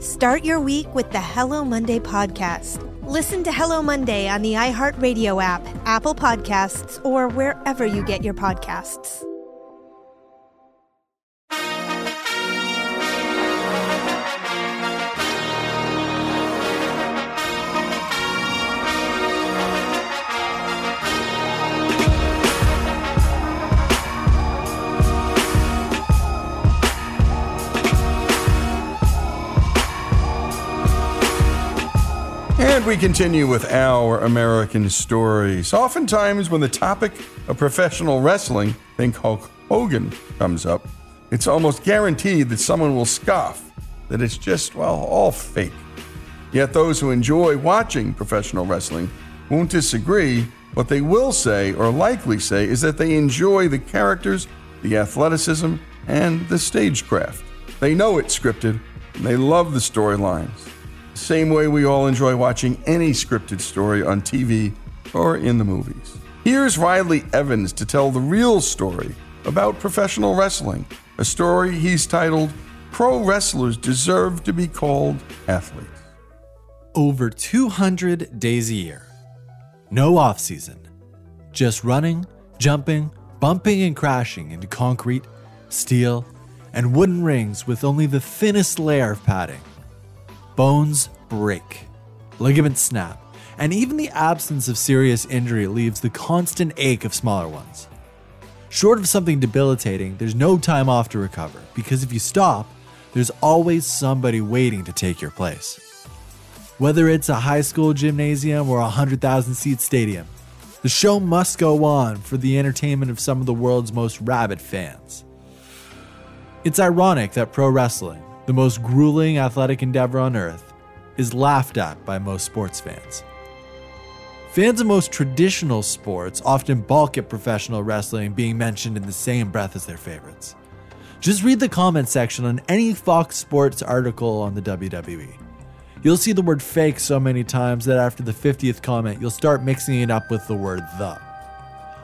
Start your week with the Hello Monday podcast. Listen to Hello Monday on the iHeartRadio app, Apple Podcasts, or wherever you get your podcasts. We continue with our American stories. Oftentimes, when the topic of professional wrestling, think Hulk Hogan, comes up, it's almost guaranteed that someone will scoff that it's just, well, all fake. Yet those who enjoy watching professional wrestling won't disagree. What they will say, or likely say, is that they enjoy the characters, the athleticism, and the stagecraft. They know it's scripted, and they love the storylines. Same way we all enjoy watching any scripted story on TV or in the movies. Here's Riley Evans to tell the real story about professional wrestling, a story he's titled Pro Wrestlers Deserve to Be Called Athletes. Over 200 days a year. No off season. Just running, jumping, bumping and crashing into concrete, steel, and wooden rings with only the thinnest layer of padding. Bones break, ligaments snap, and even the absence of serious injury leaves the constant ache of smaller ones. Short of something debilitating, there's no time off to recover because if you stop, there's always somebody waiting to take your place. Whether it's a high school gymnasium or a 100,000 seat stadium, the show must go on for the entertainment of some of the world's most rabid fans. It's ironic that pro wrestling, the most grueling athletic endeavor on earth, is laughed at by most sports fans. Fans of most traditional sports often balk at professional wrestling being mentioned in the same breath as their favorites. Just read the comment section on any Fox Sports article on the WWE. You'll see the word fake so many times that after the 50th comment, you'll start mixing it up with the word the.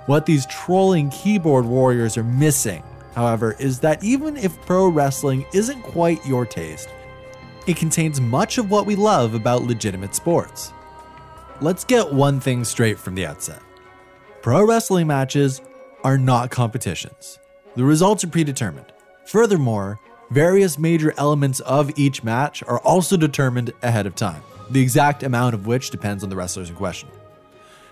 What these trolling keyboard warriors are missing however, is that even if pro wrestling isn't quite your taste, it contains much of what we love about legitimate sports. Let's get one thing straight from the outset pro wrestling matches are not competitions, the results are predetermined. Furthermore, various major elements of each match are also determined ahead of time, the exact amount of which depends on the wrestlers in question.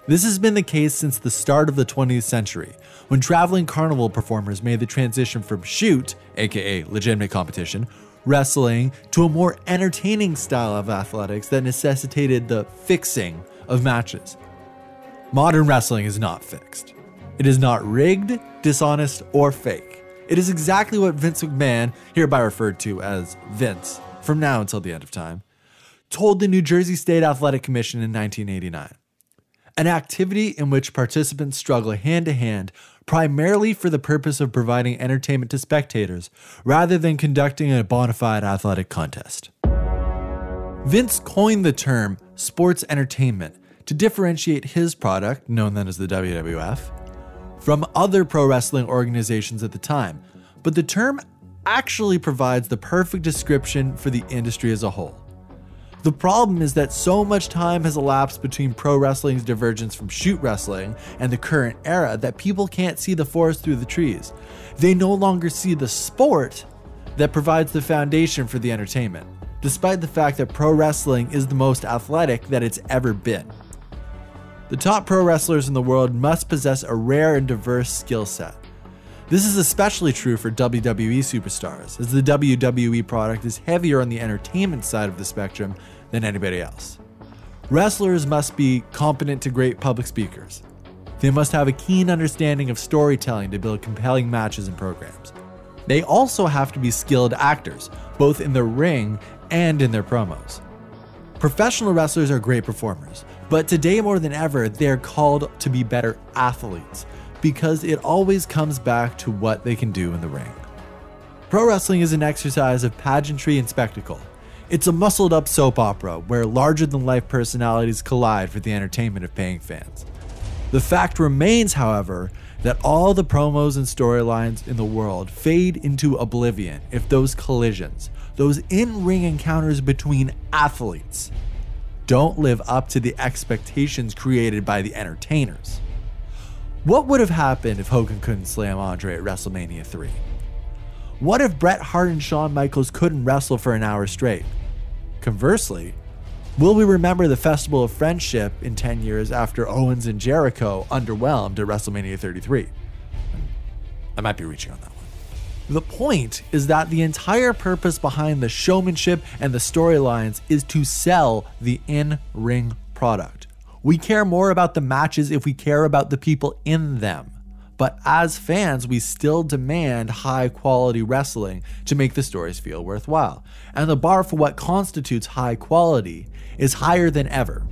This has been the case since the start of the 20th century, when traveling carnival performers made the transition from shoot, aka legitimate competition, wrestling, to a more entertaining style of athletics that necessitated the fixing of matches. Modern wrestling is not fixed. It is not rigged, dishonest, or fake. It is exactly what Vince McMahon, hereby referred to as Vince, from now until the end of time, told the New Jersey State Athletic Commission in 1989. An activity in which participants struggle hand to hand primarily for the purpose of providing entertainment to spectators rather than conducting a bona fide athletic contest. Vince coined the term sports entertainment to differentiate his product, known then as the WWF, from other pro wrestling organizations at the time, but the term actually provides the perfect description for the industry as a whole. The problem is that so much time has elapsed between pro wrestling's divergence from shoot wrestling and the current era that people can't see the forest through the trees. They no longer see the sport that provides the foundation for the entertainment, despite the fact that pro wrestling is the most athletic that it's ever been. The top pro wrestlers in the world must possess a rare and diverse skill set. This is especially true for WWE superstars, as the WWE product is heavier on the entertainment side of the spectrum than anybody else. Wrestlers must be competent to great public speakers. They must have a keen understanding of storytelling to build compelling matches and programs. They also have to be skilled actors, both in the ring and in their promos. Professional wrestlers are great performers, but today more than ever, they're called to be better athletes because it always comes back to what they can do in the ring. Pro wrestling is an exercise of pageantry and spectacle. It's a muscled up soap opera where larger than life personalities collide for the entertainment of paying fans. The fact remains, however, that all the promos and storylines in the world fade into oblivion if those collisions, those in ring encounters between athletes don't live up to the expectations created by the entertainers. What would have happened if Hogan couldn't slam Andre at WrestleMania 3? What if Bret Hart and Shawn Michaels couldn't wrestle for an hour straight? Conversely, will we remember the Festival of Friendship in 10 years after Owens and Jericho underwhelmed at WrestleMania 33? I might be reaching on that one. The point is that the entire purpose behind the showmanship and the storylines is to sell the in ring product. We care more about the matches if we care about the people in them. But as fans, we still demand high quality wrestling to make the stories feel worthwhile. And the bar for what constitutes high quality is higher than ever.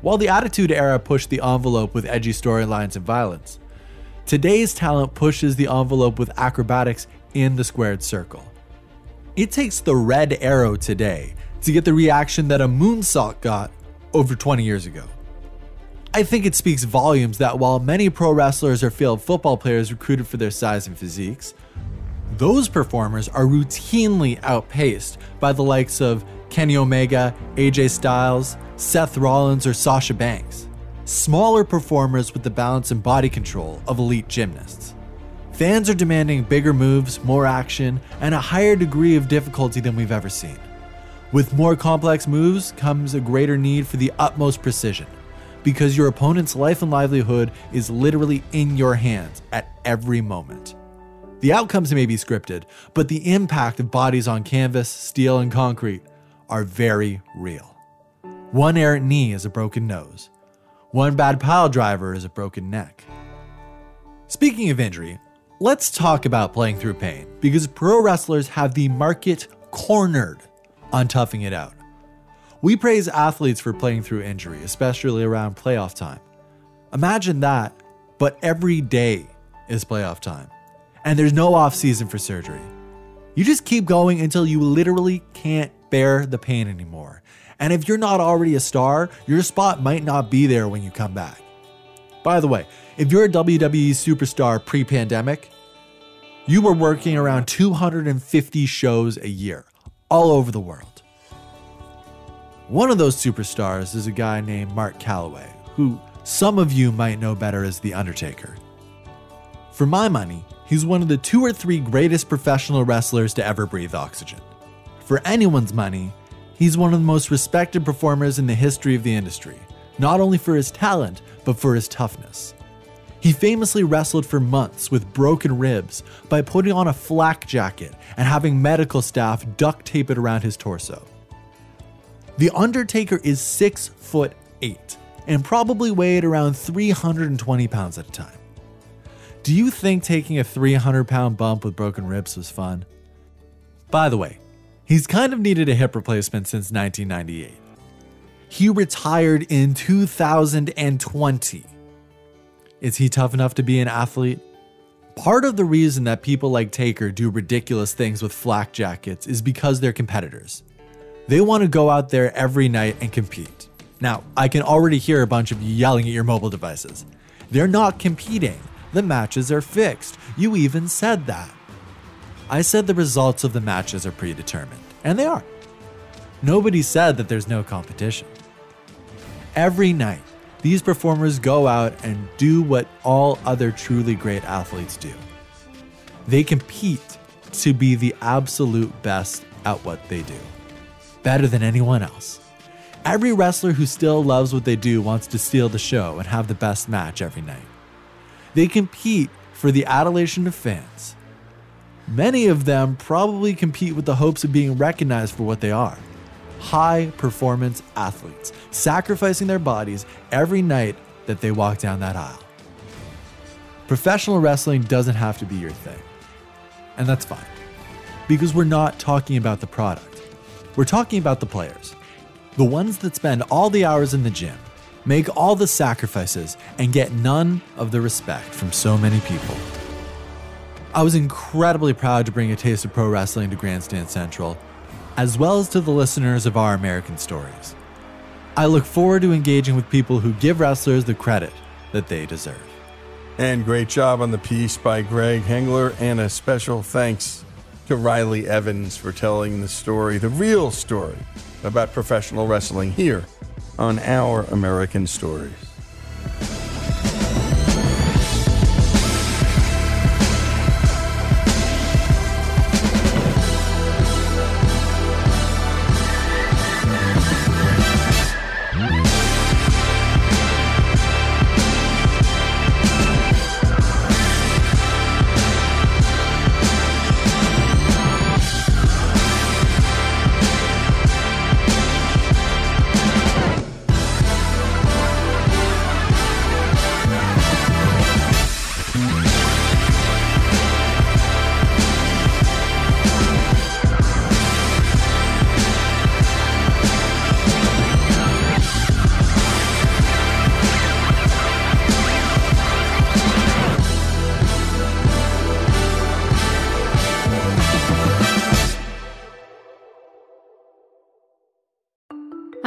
While the Attitude Era pushed the envelope with edgy storylines and violence, Today's talent pushes the envelope with acrobatics in the squared circle. It takes the red arrow today to get the reaction that a moonsault got over 20 years ago. I think it speaks volumes that while many pro wrestlers are failed football players recruited for their size and physiques, those performers are routinely outpaced by the likes of Kenny Omega, AJ Styles, Seth Rollins, or Sasha Banks smaller performers with the balance and body control of elite gymnasts. Fans are demanding bigger moves, more action, and a higher degree of difficulty than we've ever seen. With more complex moves comes a greater need for the utmost precision, because your opponent's life and livelihood is literally in your hands at every moment. The outcomes may be scripted, but the impact of bodies on canvas, steel, and concrete are very real. One errant knee is a broken nose. One bad pile driver is a broken neck. Speaking of injury, let's talk about playing through pain because pro wrestlers have the market cornered on toughing it out. We praise athletes for playing through injury, especially around playoff time. Imagine that, but every day is playoff time, and there's no off season for surgery. You just keep going until you literally can't bear the pain anymore. And if you're not already a star, your spot might not be there when you come back. By the way, if you're a WWE superstar pre pandemic, you were working around 250 shows a year, all over the world. One of those superstars is a guy named Mark Calaway, who some of you might know better as The Undertaker. For my money, he's one of the two or three greatest professional wrestlers to ever breathe oxygen. For anyone's money, He's one of the most respected performers in the history of the industry, not only for his talent, but for his toughness. He famously wrestled for months with broken ribs by putting on a flak jacket and having medical staff duct tape it around his torso. The Undertaker is 6 foot 8 and probably weighed around 320 pounds at a time. Do you think taking a 300 pound bump with broken ribs was fun? By the way, he's kind of needed a hip replacement since 1998. He retired in 2020. Is he tough enough to be an athlete? Part of the reason that people like Taker do ridiculous things with flak jackets is because they're competitors. They want to go out there every night and compete. Now, I can already hear a bunch of you yelling at your mobile devices. They're not competing. The matches are fixed. You even said that. I said the results of the matches are predetermined, and they are. Nobody said that there's no competition. Every night, these performers go out and do what all other truly great athletes do. They compete to be the absolute best at what they do, better than anyone else. Every wrestler who still loves what they do wants to steal the show and have the best match every night. They compete for the adulation of fans. Many of them probably compete with the hopes of being recognized for what they are high performance athletes, sacrificing their bodies every night that they walk down that aisle. Professional wrestling doesn't have to be your thing. And that's fine. Because we're not talking about the product. We're talking about the players. The ones that spend all the hours in the gym, make all the sacrifices, and get none of the respect from so many people. I was incredibly proud to bring a taste of pro wrestling to Grandstand Central, as well as to the listeners of our American stories. I look forward to engaging with people who give wrestlers the credit that they deserve. And great job on the piece by Greg Hengler, and a special thanks to Riley Evans for telling the story, the real story about professional wrestling here on Our American Stories.